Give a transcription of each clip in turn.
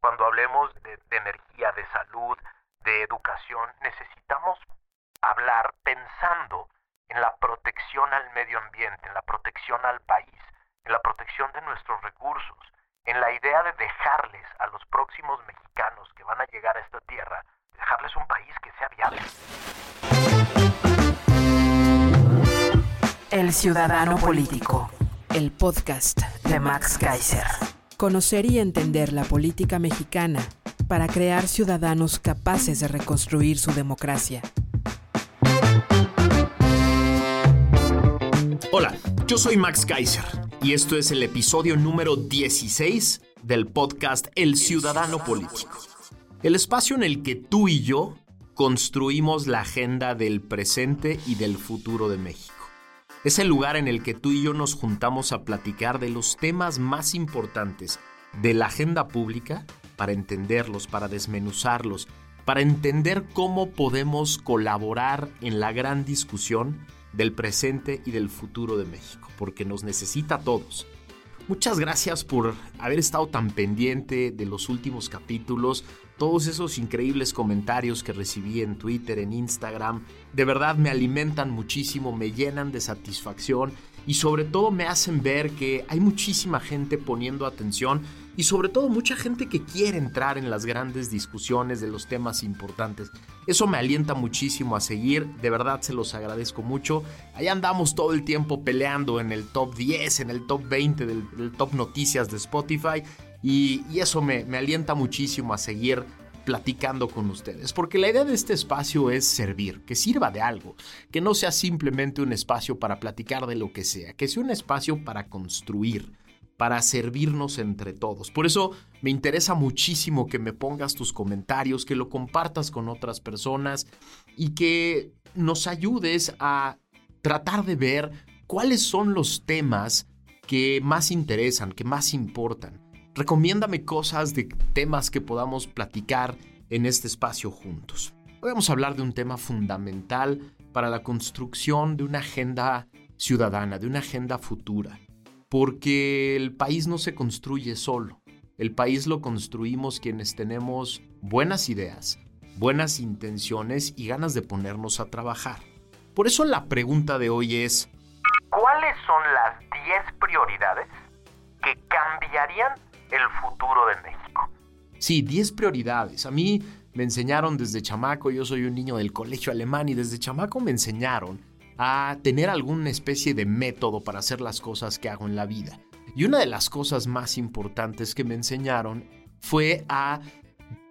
Cuando hablemos de, energía, de salud, de educación, necesitamos hablar pensando en la protección al medio ambiente, en la protección al país, en la protección de nuestros recursos, en la idea de dejarles a los próximos mexicanos que van a llegar a esta tierra, dejarles un país que sea viable. El Ciudadano Político, el podcast de Max Kaiser. Conocer y entender la política mexicana para crear ciudadanos capaces de reconstruir su democracia. Hola, yo soy Max Kaiser y esto es el episodio número 16 del podcast El Ciudadano Político. El espacio en el que tú y yo construimos la agenda del presente y del futuro de México. Es el lugar en el que tú y yo nos juntamos a platicar de los temas más importantes de la agenda pública para entenderlos, para desmenuzarlos, para entender cómo podemos colaborar en la gran discusión del presente y del futuro de México, porque nos necesita a todos. Muchas gracias por haber estado tan pendiente de los últimos capítulos, todos esos increíbles comentarios que recibí en Twitter, en Instagram, de verdad me alimentan muchísimo, me llenan de satisfacción y sobre todo me hacen ver que hay muchísima gente poniendo atención y sobre todo mucha gente que quiere entrar en las grandes discusiones de los temas importantes. Eso me alienta muchísimo a seguir, de verdad se los agradezco mucho. Ahí andamos todo el tiempo peleando en el top 10, en el top 20 del, top noticias de Spotify y, y eso me, me alienta muchísimo a seguir platicando con ustedes, porque la idea de este espacio es servir, que sirva de algo, que no sea simplemente un espacio para platicar de lo que sea, que sea un espacio para construir, para servirnos entre todos. Por eso me interesa muchísimo que me pongas tus comentarios, que lo compartas con otras personas y que nos ayudes a tratar de ver cuáles son los temas que más interesan, que más importan. Recomiéndame cosas de temas que podamos platicar en este espacio juntos. Hoy vamos a hablar de un tema fundamental para la construcción de una agenda ciudadana, de una agenda futura, porque el país no se construye solo. El país lo construimos quienes tenemos buenas ideas, buenas intenciones y ganas de ponernos a trabajar. Por eso la pregunta de hoy es, ¿cuáles son las 10 prioridades que cambiarían el futuro de México. Sí, 10 prioridades. A mí me enseñaron desde chamaco, yo soy un niño del colegio alemán y desde chamaco me enseñaron a tener alguna especie de método para hacer las cosas que hago en la vida. Y una de las cosas más importantes que me enseñaron fue a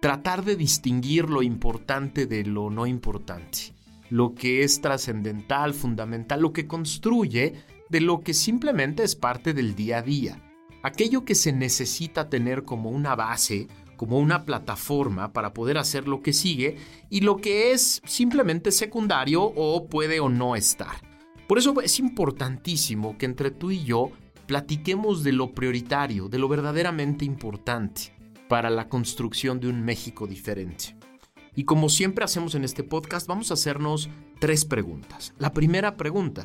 tratar de distinguir lo importante de lo no importante, lo que es trascendental, fundamental, lo que construye de lo que simplemente es parte del día a día aquello que se necesita tener como una base, como una plataforma para poder hacer lo que sigue y lo que es simplemente secundario o puede o no estar. Por eso es importantísimo que entre tú y yo platiquemos de lo prioritario, de lo verdaderamente importante para la construcción de un México diferente. Y como siempre hacemos en este podcast, vamos a hacernos tres preguntas. La primera pregunta,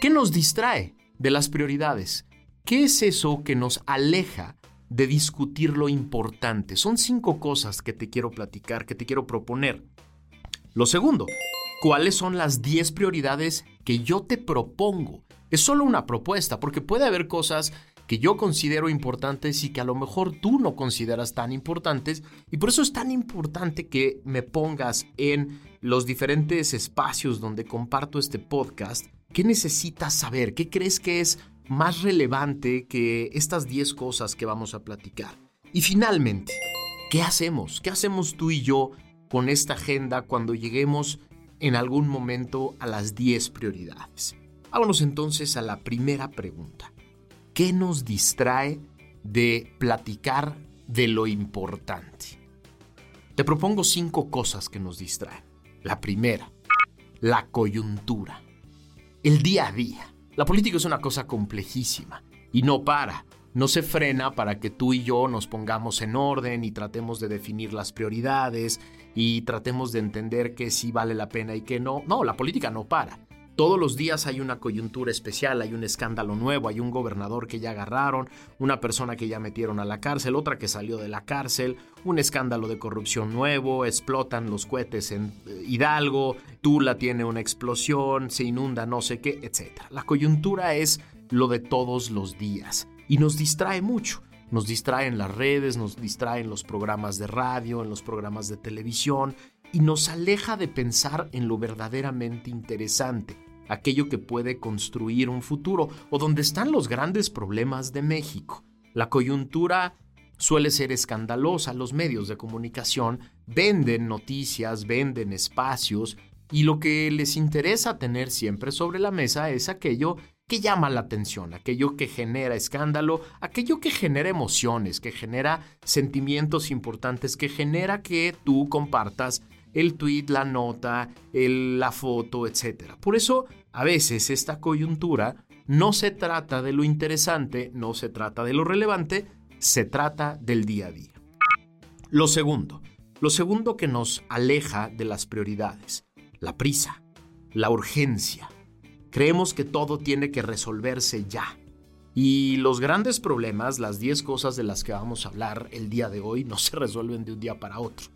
¿qué nos distrae de las prioridades? ¿Qué es eso que nos aleja de discutir lo importante? Son cinco cosas que te quiero platicar, que te quiero proponer. Lo segundo, ¿cuáles son las diez prioridades que yo te propongo? Es solo una propuesta, porque puede haber cosas que yo considero importantes y que a lo mejor tú no consideras tan importantes. Y por eso es tan importante que me pongas en los diferentes espacios donde comparto este podcast. ¿Qué necesitas saber? ¿Qué crees que es más relevante que estas 10 cosas que vamos a platicar. Y finalmente, ¿qué hacemos? ¿Qué hacemos tú y yo con esta agenda cuando lleguemos en algún momento a las 10 prioridades? Vámonos entonces a la primera pregunta. ¿Qué nos distrae de platicar de lo importante. Te propongo cinco cosas que nos distraen. La primera, la coyuntura. El día a día. La política es una cosa complejísima y no para no se frena para que tú y yo nos pongamos en orden y tratemos de definir las prioridades y tratemos de entender qué sí vale la pena y qué no. No, la política no para. Todos los días hay una coyuntura especial, hay un escándalo nuevo, hay un gobernador que ya agarraron, una persona que ya metieron a la cárcel, otra que salió de la cárcel, un escándalo de corrupción nuevo, explotan los cohetes en eh, Hidalgo, Tula tiene una explosión, se inunda no sé qué, etc. La coyuntura es lo de todos los días y nos distrae mucho. Nos distrae en las redes, nos distrae en los programas de radio, en los programas de televisión y nos aleja de pensar en lo verdaderamente interesante, aquello que puede construir un futuro o donde están los grandes problemas de México. La coyuntura suele ser escandalosa, los medios de comunicación venden noticias, venden espacios y lo que les interesa tener siempre sobre la mesa es aquello que llama la atención, aquello que genera escándalo, aquello que genera emociones, que genera sentimientos importantes, que genera que tú compartas el tweet, la nota, la foto, etc. Por eso, a veces esta coyuntura no se trata de lo interesante, no se trata de lo relevante, se trata del día a día. Lo segundo, lo segundo que nos aleja de las prioridades, la prisa, la urgencia, Creemos que todo tiene que resolverse ya. Y los grandes problemas, las 10 cosas de las que vamos a hablar el día de hoy, no se resuelven de un día para otro.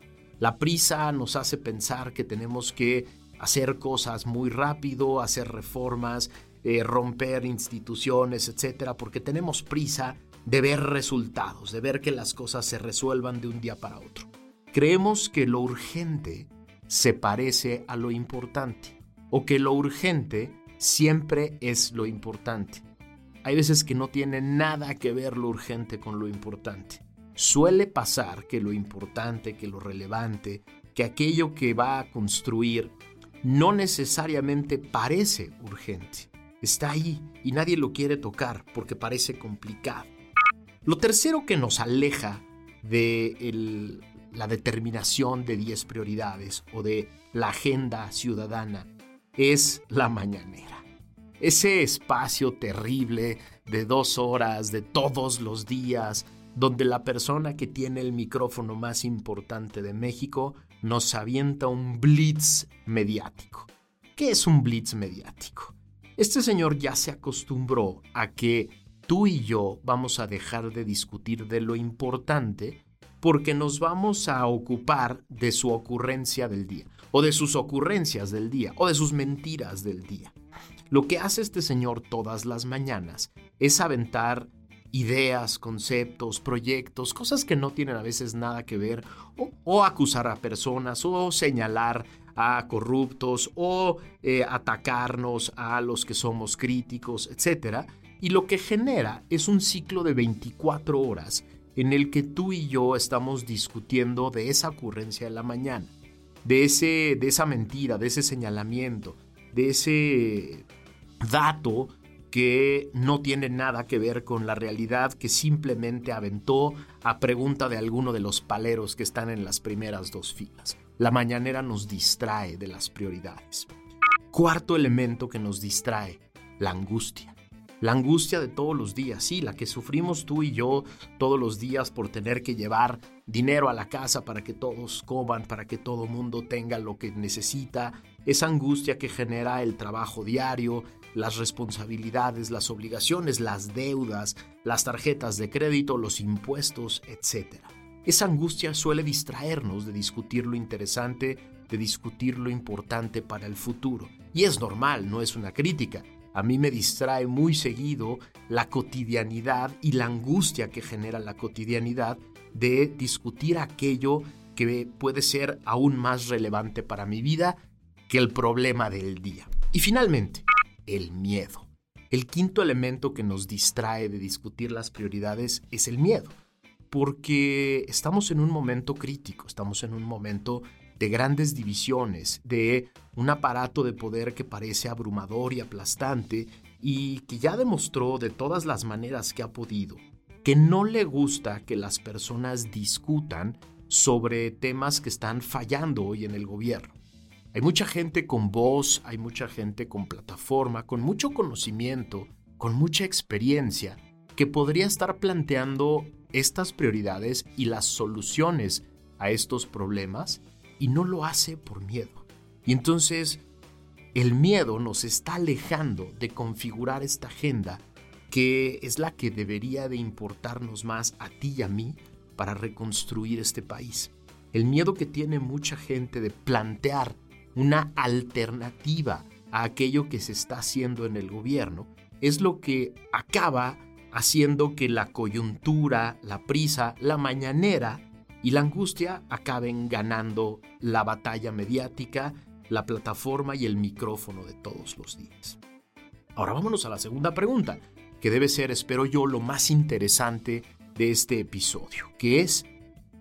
La prisa nos hace pensar que tenemos que hacer cosas muy rápido, hacer reformas, eh, romper instituciones, etcétera, porque tenemos prisa de ver resultados, de ver que las cosas se resuelvan de un día para otro. Creemos que lo urgente se parece a lo importante o que lo urgente siempre es lo importante. Hay veces que no tiene nada que ver lo urgente con lo importante. Suele pasar que lo importante, que lo relevante, que aquello que va a construir no necesariamente parece urgente. Está ahí y nadie lo quiere tocar porque parece complicado. Lo tercero que nos aleja de la determinación de 10 prioridades o de la agenda ciudadana es la mañanera. Ese espacio terrible de dos horas de todos los días, donde la persona que tiene el micrófono más importante de México nos avienta un blitz mediático. ¿Qué es un blitz mediático? Este señor ya se acostumbró a que tú y yo vamos a dejar de discutir de lo importante porque nos vamos a ocupar de su ocurrencia del día, o de sus ocurrencias del día, o de sus mentiras del día. Lo que hace este señor todas las mañanas es aventar ideas, conceptos, proyectos, cosas que no tienen a veces nada que ver, o, acusar a personas, o señalar a corruptos, o eh, atacarnos a los que somos críticos, etc. Y lo que genera es un ciclo de 24 horas en el que tú y yo estamos discutiendo de esa ocurrencia de la mañana, de, ese, de esa mentira, de ese señalamiento, de ese dato que no tiene nada que ver con la realidad, que simplemente aventó a pregunta de alguno de los paleros que están en las primeras dos filas. La mañanera nos distrae de las prioridades. Cuarto elemento que nos distrae, la angustia. La angustia de todos los días, sí, la que sufrimos tú y yo todos los días por tener que llevar dinero a la casa para que todos coman, para que todo mundo tenga lo que necesita, esa angustia que genera el trabajo diario, las responsabilidades, las obligaciones, las deudas, las tarjetas de crédito, los impuestos, etc. Esa angustia suele distraernos de discutir lo interesante, de discutir lo importante para el futuro. Y es normal, no es una crítica. A mí me distrae muy seguido la cotidianidad y la angustia que genera la cotidianidad de discutir aquello que puede ser aún más relevante para mi vida que el problema del día. Y finalmente, el miedo. El quinto elemento que nos distrae de discutir las prioridades es el miedo, porque estamos en un momento crítico, estamos en un momento de grandes divisiones, de un aparato de poder que parece abrumador y aplastante y que ya demostró de todas las maneras que ha podido que no le gusta que las personas discutan sobre temas que están fallando hoy en el gobierno. Hay mucha gente con voz, hay mucha gente con plataforma, con mucho conocimiento, con mucha experiencia, que podría estar planteando estas prioridades y las soluciones a estos problemas y no lo hace por miedo. Y entonces el miedo nos está alejando de configurar esta agenda que es la que debería de importarnos más a ti y a mí para reconstruir este país. El miedo que tiene mucha gente de plantear una alternativa a aquello que se está haciendo en el gobierno es lo que acaba haciendo que la coyuntura, la prisa, la mañanera y la angustia acaben ganando la batalla mediática, la plataforma y el micrófono de todos los días. Ahora vámonos a la segunda pregunta que debe ser, espero yo, lo más interesante de este episodio, que es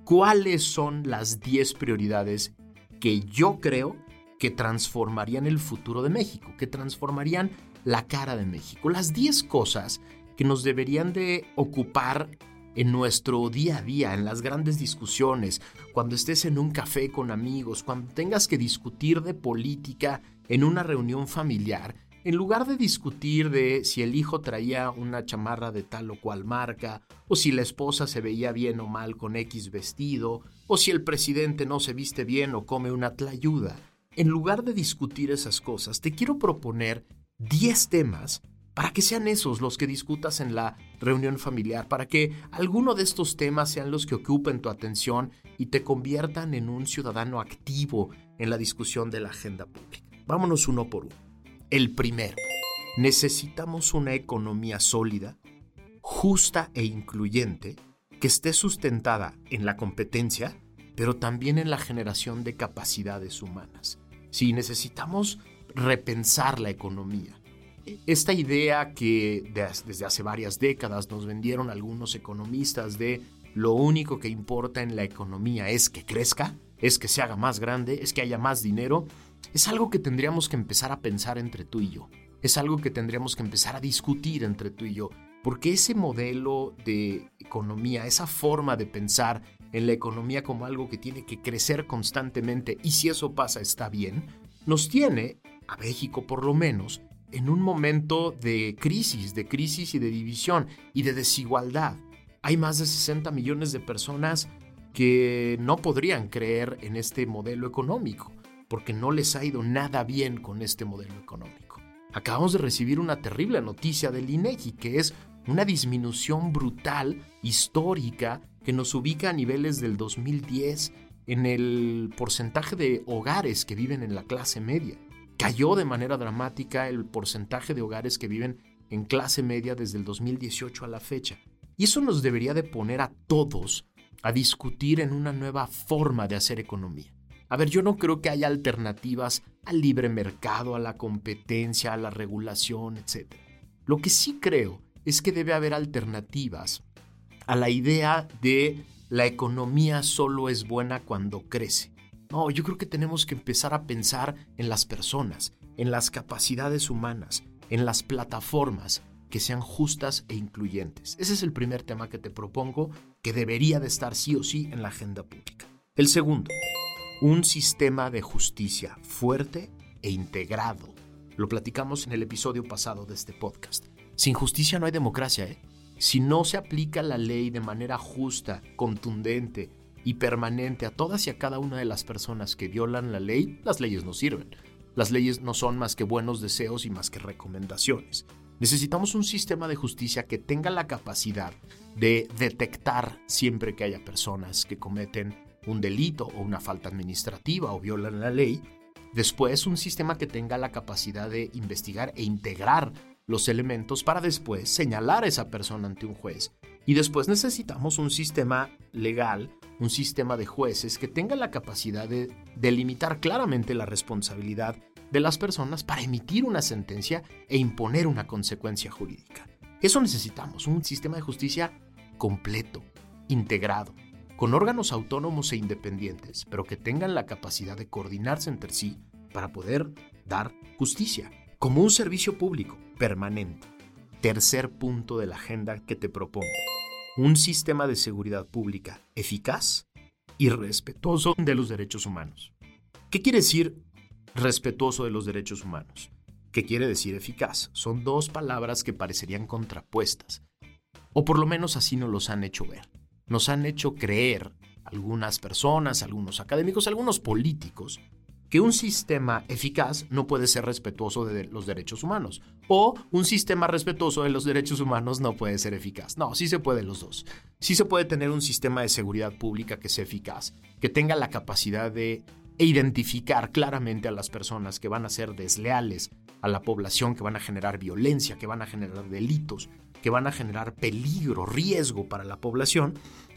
cuáles son las 10 prioridades que yo creo que transformarían el futuro de México, que transformarían la cara de México. Las 10 cosas que nos deberían de ocupar en nuestro día a día, en las grandes discusiones, cuando estés en un café con amigos, cuando tengas que discutir de política en una reunión familiar, en lugar de discutir de si el hijo traía una chamarra de tal o cual marca, o si la esposa se veía bien o mal con X vestido, o si el presidente no se viste bien o come una tlayuda, en lugar de discutir esas cosas, te quiero proponer 10 temas para que sean esos los que discutas en la reunión familiar, para que alguno de estos temas sean los que ocupen tu atención y te conviertan en un ciudadano activo en la discusión de la agenda pública. Vámonos uno por uno. El primero, necesitamos una economía sólida, justa e incluyente, que esté sustentada en la competencia, pero también en la generación de capacidades humanas. Si necesitamos repensar la economía. Esta idea que desde hace varias décadas nos vendieron algunos economistas de lo único que importa en la economía es que crezca, es que se haga más grande, es que haya más dinero, es algo que tendríamos que empezar a pensar entre tú y yo. Es algo que tendríamos que empezar a discutir entre tú y yo. Porque ese modelo de economía, esa forma de pensar en la economía como algo que tiene que crecer constantemente y si eso pasa está bien, nos tiene, a México por lo menos, en un momento de crisis, de crisis y de división y de desigualdad. Hay más de 60 millones de personas que no podrían creer en este modelo económico porque no les ha ido nada bien con este modelo económico. Acabamos de recibir una terrible noticia del INEGI, que es una disminución brutal, histórica, que nos ubica a niveles del 2010 en el porcentaje de hogares que viven en la clase media. Cayó de manera dramática el porcentaje de hogares que viven en clase media desde el 2018 a la fecha. Y eso nos debería de poner a todos a discutir en una nueva forma de hacer economía. A ver, yo no creo que haya alternativas al libre mercado, a la competencia, a la regulación, etc. Lo que sí creo es que debe haber alternativas a la idea de la economía solo es buena cuando crece. No, yo creo que tenemos que empezar a pensar en las personas, en las capacidades humanas, en las plataformas que sean justas e incluyentes. Ese es el primer tema que te propongo que debería de estar sí o sí en la agenda pública. El segundo, un sistema de justicia fuerte e integrado. Lo platicamos en el episodio pasado de este podcast. Sin justicia no hay democracia, ¿eh? Si no se aplica la ley de manera justa, contundente y permanente a todas y a cada una de las personas que violan la ley, las leyes no sirven. Las leyes no son más que buenos deseos y más que recomendaciones. Necesitamos un sistema de justicia que tenga la capacidad de detectar siempre que haya personas que cometen un delito o una falta administrativa o violan la ley, después un sistema que tenga la capacidad de investigar e integrar los elementos para después señalar a esa persona ante un juez. Y después necesitamos un sistema legal, un sistema de jueces que tenga la capacidad de delimitar claramente la responsabilidad de las personas para emitir una sentencia e imponer una consecuencia jurídica. Eso necesitamos, un sistema de justicia completo, integrado, con órganos autónomos e independientes, pero que tengan la capacidad de coordinarse entre sí para poder dar justicia, como un servicio público permanente. Tercer punto de la agenda que te propongo. un sistema de seguridad pública eficaz y respetuoso de los derechos humanos. ¿Qué quiere decir respetuoso de los derechos humanos? ¿Qué quiere decir eficaz? Son dos palabras que parecerían contrapuestas, o por lo menos así nos los han hecho ver. Nos han hecho creer algunas personas, algunos académicos, algunos políticos, que un sistema eficaz no puede ser respetuoso de los derechos humanos o un sistema respetuoso de los derechos humanos no puede ser eficaz. No, sí se puede los dos. Sí se puede tener un sistema de seguridad pública que sea eficaz, que tenga la capacidad de identificar claramente a las personas que van a ser desleales a la población, que van a generar violencia, que van a generar delitos, que van a generar peligro, riesgo para la población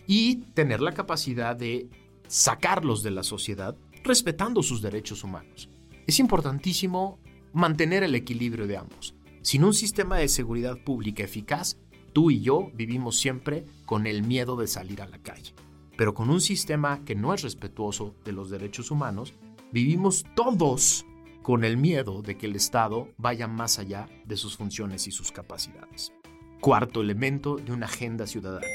y tener la capacidad de sacarlos de la sociedad respetando sus derechos humanos. Es importantísimo mantener el equilibrio de ambos. Sin un sistema de seguridad pública eficaz, tú y yo vivimos siempre con el miedo de salir a la calle. Pero con un sistema que no es respetuoso de los derechos humanos, vivimos todos con el miedo de que el Estado vaya más allá de sus funciones y sus capacidades. Cuarto elemento de una agenda ciudadana.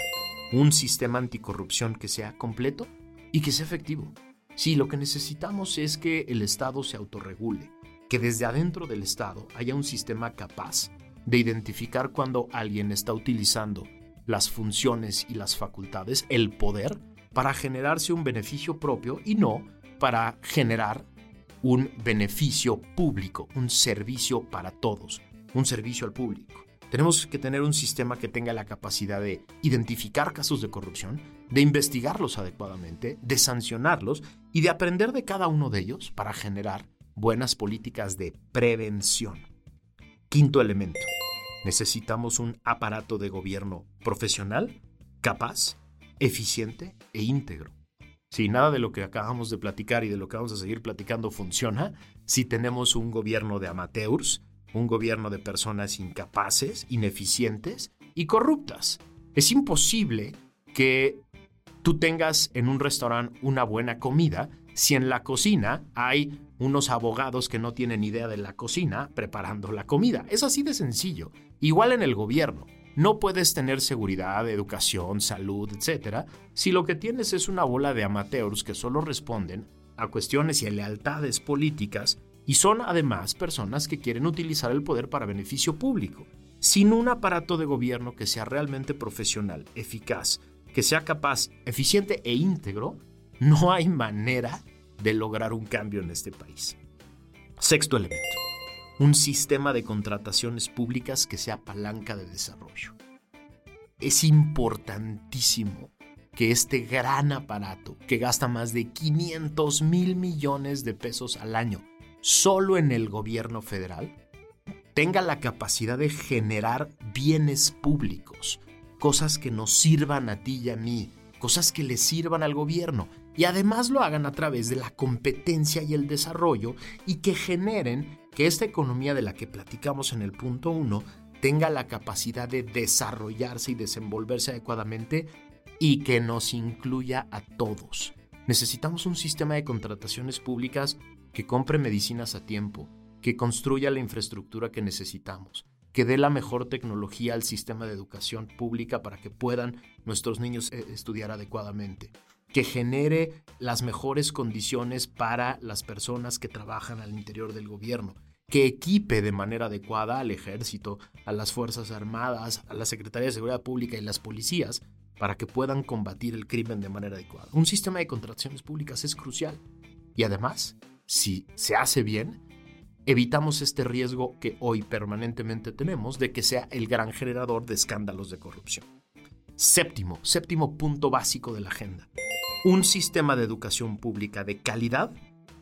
Un sistema anticorrupción que sea completo y que sea efectivo. Sí, lo que necesitamos es que el Estado se autorregule, que desde adentro del Estado haya un sistema capaz de identificar cuando alguien está utilizando las funciones y las facultades, el poder, para generarse un beneficio propio y no para generar un beneficio público, un servicio para todos, un servicio al público. Tenemos que tener un sistema que tenga la capacidad de identificar casos de corrupción, de investigarlos adecuadamente, de sancionarlos y de aprender de cada uno de ellos para generar buenas políticas de prevención. Quinto elemento. Necesitamos un aparato de gobierno profesional, capaz, eficiente e íntegro. Si nada de lo que acabamos de platicar y de lo que vamos a seguir platicando funciona, si tenemos un gobierno de amateurs, un gobierno de personas incapaces, ineficientes y corruptas. Es imposible que tú tengas en un restaurante una buena comida si en la cocina hay unos abogados que no tienen idea de la cocina preparando la comida. Es así de sencillo. Igual en el gobierno. No puedes tener seguridad, educación, salud, etc. si lo que tienes es una bola de amateurs que solo responden a cuestiones y a lealtades políticas y son además personas que quieren utilizar el poder para beneficio público. Sin un aparato de gobierno que sea realmente profesional, eficaz, que sea capaz, eficiente e íntegro, no hay manera de lograr un cambio en este país. Sexto elemento. Un sistema de contrataciones públicas que sea palanca de desarrollo. Es importantísimo que este gran aparato, que gasta más de 500 mil millones de pesos al año solo en el gobierno federal tenga la capacidad de generar bienes públicos, cosas que nos sirvan a ti y a mí, cosas que le sirvan al gobierno y además lo hagan a través de la competencia y el desarrollo y que generen que esta economía de la que platicamos en el punto 1 tenga la capacidad de desarrollarse y desenvolverse adecuadamente y que nos incluya a todos. Necesitamos un sistema de contrataciones públicas que compre medicinas a tiempo, que construya la infraestructura que necesitamos, que dé la mejor tecnología al sistema de educación pública para que puedan nuestros niños eh, estudiar adecuadamente, que genere las mejores condiciones para las personas que trabajan al interior del gobierno, que equipe de manera adecuada al ejército, a las Fuerzas Armadas, a la Secretaría de Seguridad Pública y las policías para que puedan combatir el crimen de manera adecuada. Un sistema de contrataciones públicas es crucial y además si se hace bien, evitamos este riesgo que hoy permanentemente tenemos de que sea el gran generador de escándalos de corrupción. Séptimo, séptimo punto básico de la agenda. Un sistema de educación pública de calidad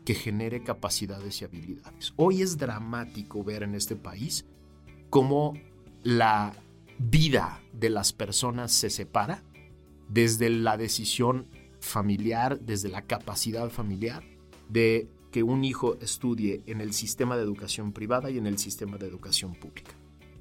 que genere capacidades y habilidades. Hoy es dramático ver en este país cómo la vida de las personas se separa desde la decisión familiar, desde la capacidad familiar, de que un hijo estudie en el sistema de educación privada y en el sistema de educación pública.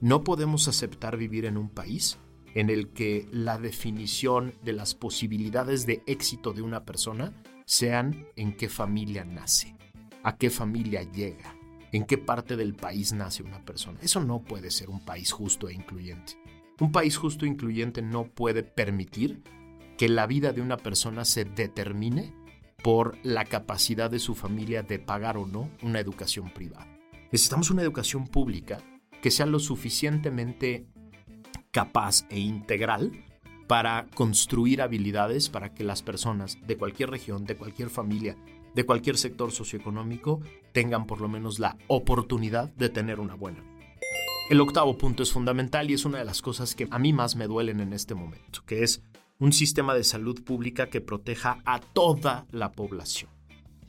No podemos aceptar vivir en un país en el que la definición de las posibilidades de éxito de una persona sean en qué familia nace, a qué familia llega, en qué parte del país nace una persona. Eso no puede ser un país justo e incluyente. Un país justo e incluyente no puede permitir que la vida de una persona se determine por la capacidad de su familia de pagar o no una educación privada. Necesitamos una educación pública que sea lo suficientemente capaz e integral para construir habilidades para que las personas de cualquier región, de cualquier familia, de cualquier sector socioeconómico tengan por lo menos la oportunidad de tener una buena. El octavo punto es fundamental y es una de las cosas que a mí más me duelen en este momento, que es un sistema de salud pública que proteja a toda la población.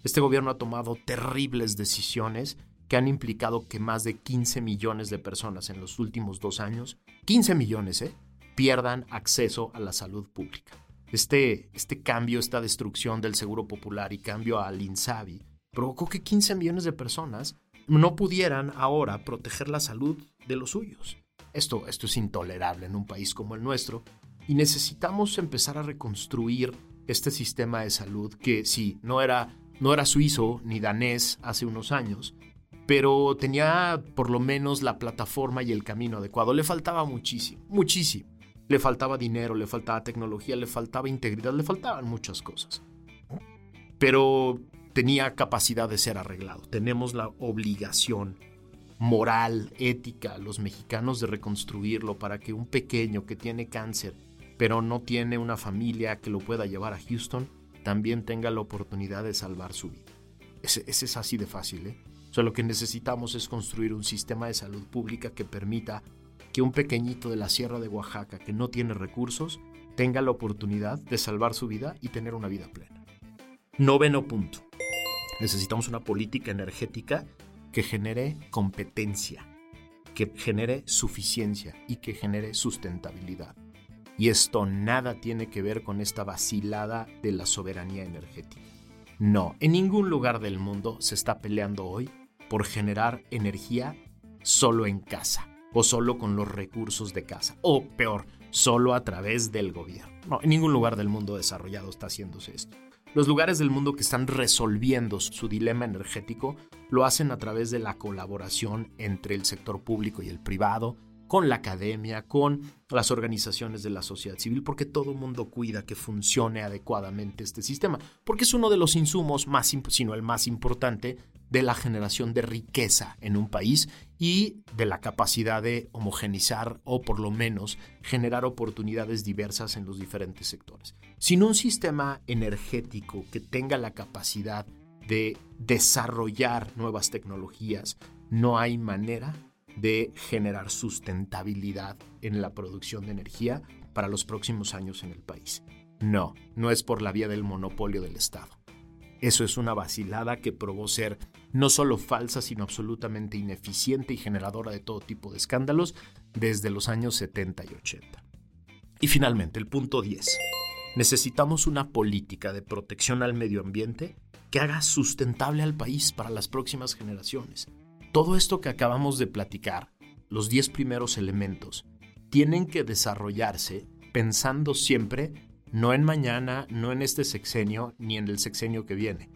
Este gobierno ha tomado terribles decisiones que han implicado que más de 15 millones de personas en los últimos dos años, 15 millones, ¿eh? pierdan acceso a la salud pública. Este, este cambio, esta destrucción del Seguro Popular y cambio al INSABI provocó que 15 millones de personas no pudieran ahora proteger la salud de los suyos. Esto, esto es intolerable en un país como el nuestro y necesitamos empezar a reconstruir este sistema de salud que sí, no era, no era suizo ni danés hace unos años, pero tenía por lo menos la plataforma y el camino adecuado. Le faltaba muchísimo, muchísimo. Le faltaba dinero, le faltaba tecnología, le faltaba integridad, le faltaban muchas cosas. Pero tenía capacidad de ser arreglado. Tenemos la obligación moral, ética, los mexicanos de reconstruirlo para que un pequeño que tiene cáncer, pero no tiene una familia que lo pueda llevar a Houston, también tenga la oportunidad de salvar su vida. Ese, es así de fácil, ¿eh? O lo que necesitamos es construir un sistema de salud pública que permita que un pequeñito de la Sierra de Oaxaca que no tiene recursos tenga la oportunidad de salvar su vida y tener una vida plena. Noveno punto. Necesitamos una política energética que genere competencia, que genere suficiencia y que genere sustentabilidad. Y esto nada tiene que ver con esta vacilada de la soberanía energética. No, en ningún lugar del mundo se está peleando hoy por generar energía solo en casa o solo con los recursos de casa, o peor, solo a través del gobierno. No, en ningún lugar del mundo desarrollado está haciéndose esto. Los lugares del mundo que están resolviendo su dilema energético lo hacen a través de la colaboración entre el sector público y el privado, con la academia, con las organizaciones de la sociedad civil, porque todo el mundo cuida que funcione adecuadamente este sistema, porque es uno de los insumos más, sino el más importante de la generación de riqueza en un país y de la capacidad de homogenizar o por lo menos generar oportunidades diversas en los diferentes sectores. Sin un sistema energético que tenga la capacidad de desarrollar nuevas tecnologías, no hay manera de generar sustentabilidad en la producción de energía para los próximos años en el país. No, no es por la vía del monopolio del Estado. Eso es una vacilada que probó ser no solo falsa, sino absolutamente ineficiente y generadora de todo tipo de escándalos desde los años 70 y 80. Y finalmente, el punto 10. Necesitamos una política de protección al medio ambiente que haga sustentable al país para las próximas generaciones. Todo esto que acabamos de platicar, los 10 primeros elementos, tienen que desarrollarse pensando siempre no en mañana, no en este sexenio, ni en el sexenio que viene.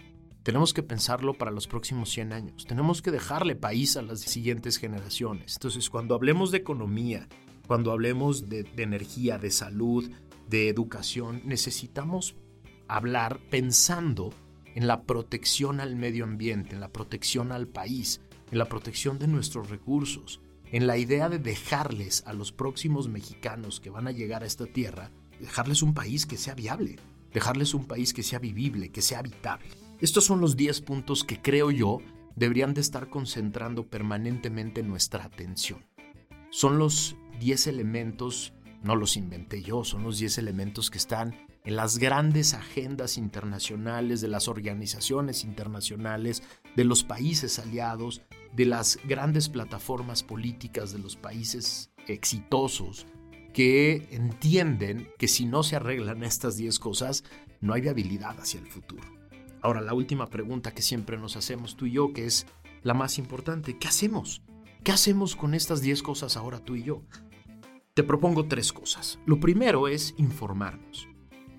Tenemos que pensarlo para los próximos 100 años. Tenemos que dejarle país a las siguientes generaciones. Entonces, cuando hablemos de economía, cuando hablemos de, de energía, de salud, de educación, necesitamos hablar pensando en la protección al medio ambiente, en la protección al país, en la protección de nuestros recursos, en la idea de dejarles a los próximos mexicanos que van a llegar a esta tierra dejarles un país que sea viable, dejarles un país que sea vivible, que sea habitable. Estos son los 10 puntos que creo yo deberían de estar concentrando permanentemente nuestra atención. Son los 10 elementos, no los inventé yo, son los 10 elementos que están en las grandes agendas internacionales, de las organizaciones internacionales, de los países aliados, de las grandes plataformas políticas de los países exitosos, que entienden que si no se arreglan estas 10 cosas, no hay viabilidad hacia el futuro. Ahora, la última pregunta que siempre nos hacemos tú y yo, que es la más importante, ¿qué hacemos? ¿Qué hacemos con estas 10 cosas ahora tú y yo? Te propongo tres cosas. Lo primero es informarnos.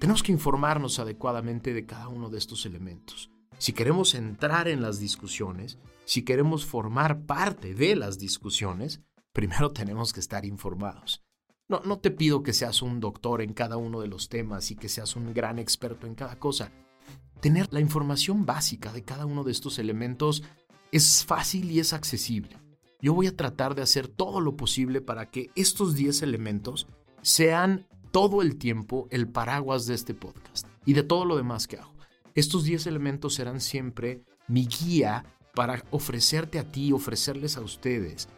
Tenemos que informarnos adecuadamente de cada uno de estos elementos. Si queremos entrar en las discusiones, si queremos formar parte de las discusiones, primero tenemos que estar informados. No, no te pido que seas un doctor en cada uno de los temas y que seas un gran experto en cada cosa. Tener la información básica de cada uno de estos elementos es fácil y es accesible. Yo voy a tratar de hacer todo lo posible para que estos 10 elementos sean todo el tiempo el paraguas de este podcast y de todo lo demás que hago. Estos 10 elementos serán siempre mi guía para ofrecerte a ti, ofrecerles a ustedes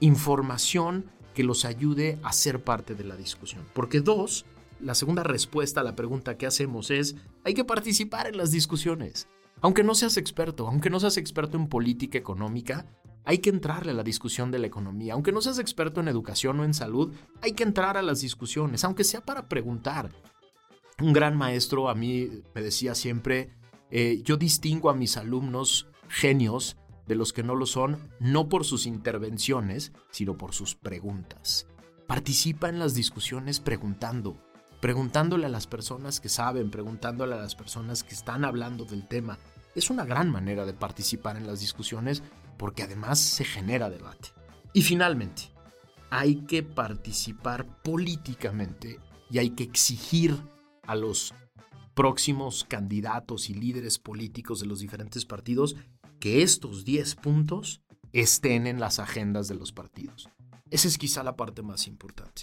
información que los ayude a ser parte de la discusión. Porque dos, la segunda respuesta a la pregunta que hacemos es, hay que participar en las discusiones. Aunque no seas experto, aunque no seas experto en política económica, hay que entrarle a la discusión de la economía. Aunque no seas experto en educación o en salud, hay que entrar a las discusiones, aunque sea para preguntar. Un gran maestro a mí me decía siempre, eh, yo distingo a mis alumnos genios de los que no lo son, no por sus intervenciones, sino por sus preguntas. Participa en las discusiones preguntando, preguntándole a las personas que saben, preguntándole a las personas que están hablando del tema. Es una gran manera de participar en las discusiones porque además se genera debate. Y finalmente, hay que participar políticamente y hay que exigir a los próximos candidatos y líderes políticos de los diferentes partidos que estos 10 puntos estén en las agendas de los partidos. Esa es quizá la parte más importante.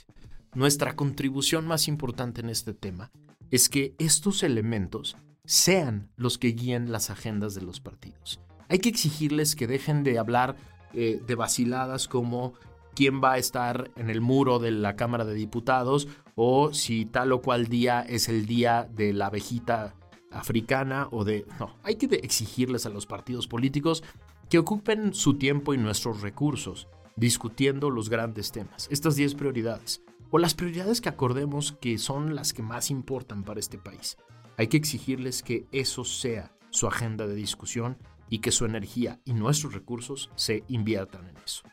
Nuestra contribución más importante en este tema es que estos elementos sean los que guíen las agendas de los partidos. Hay que exigirles que dejen de hablar eh, de vaciladas como quién va a estar en el muro de la Cámara de Diputados o si tal o cual día es el día de la abejita africana o de... No, hay que exigirles a los partidos políticos que ocupen su tiempo y nuestros recursos discutiendo los grandes temas, estas 10 prioridades, o las prioridades que acordemos que son las que más importan para este país. Hay que exigirles que eso sea su agenda de discusión y que su energía y nuestros recursos se inviertan en eso.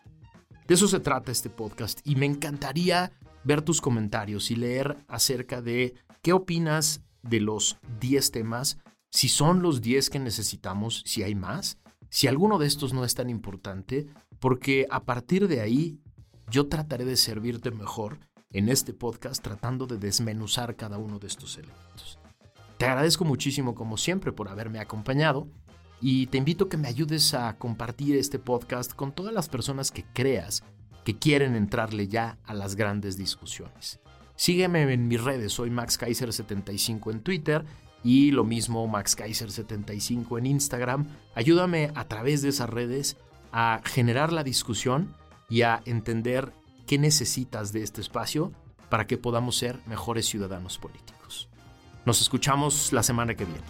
De eso se trata este podcast y me encantaría ver tus comentarios y leer acerca de qué opinas de los 10 temas, si son los 10 que necesitamos, si hay más, si alguno de estos no es tan importante, porque a partir de ahí yo trataré de servirte mejor en este podcast tratando de desmenuzar cada uno de estos elementos. Te agradezco muchísimo como siempre por haberme acompañado y te invito a que me ayudes a compartir este podcast con todas las personas que creas que quieren entrarle ya a las grandes discusiones. Sígueme en mis redes, soy Max Kaiser75 en Twitter y lo mismo Max Kaiser75 en Instagram. Ayúdame a través de esas redes a generar la discusión y a entender qué necesitas de este espacio para que podamos ser mejores ciudadanos políticos. Nos escuchamos la semana que viene.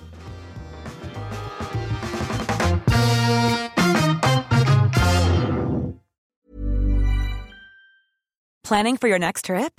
Planning for your next trip?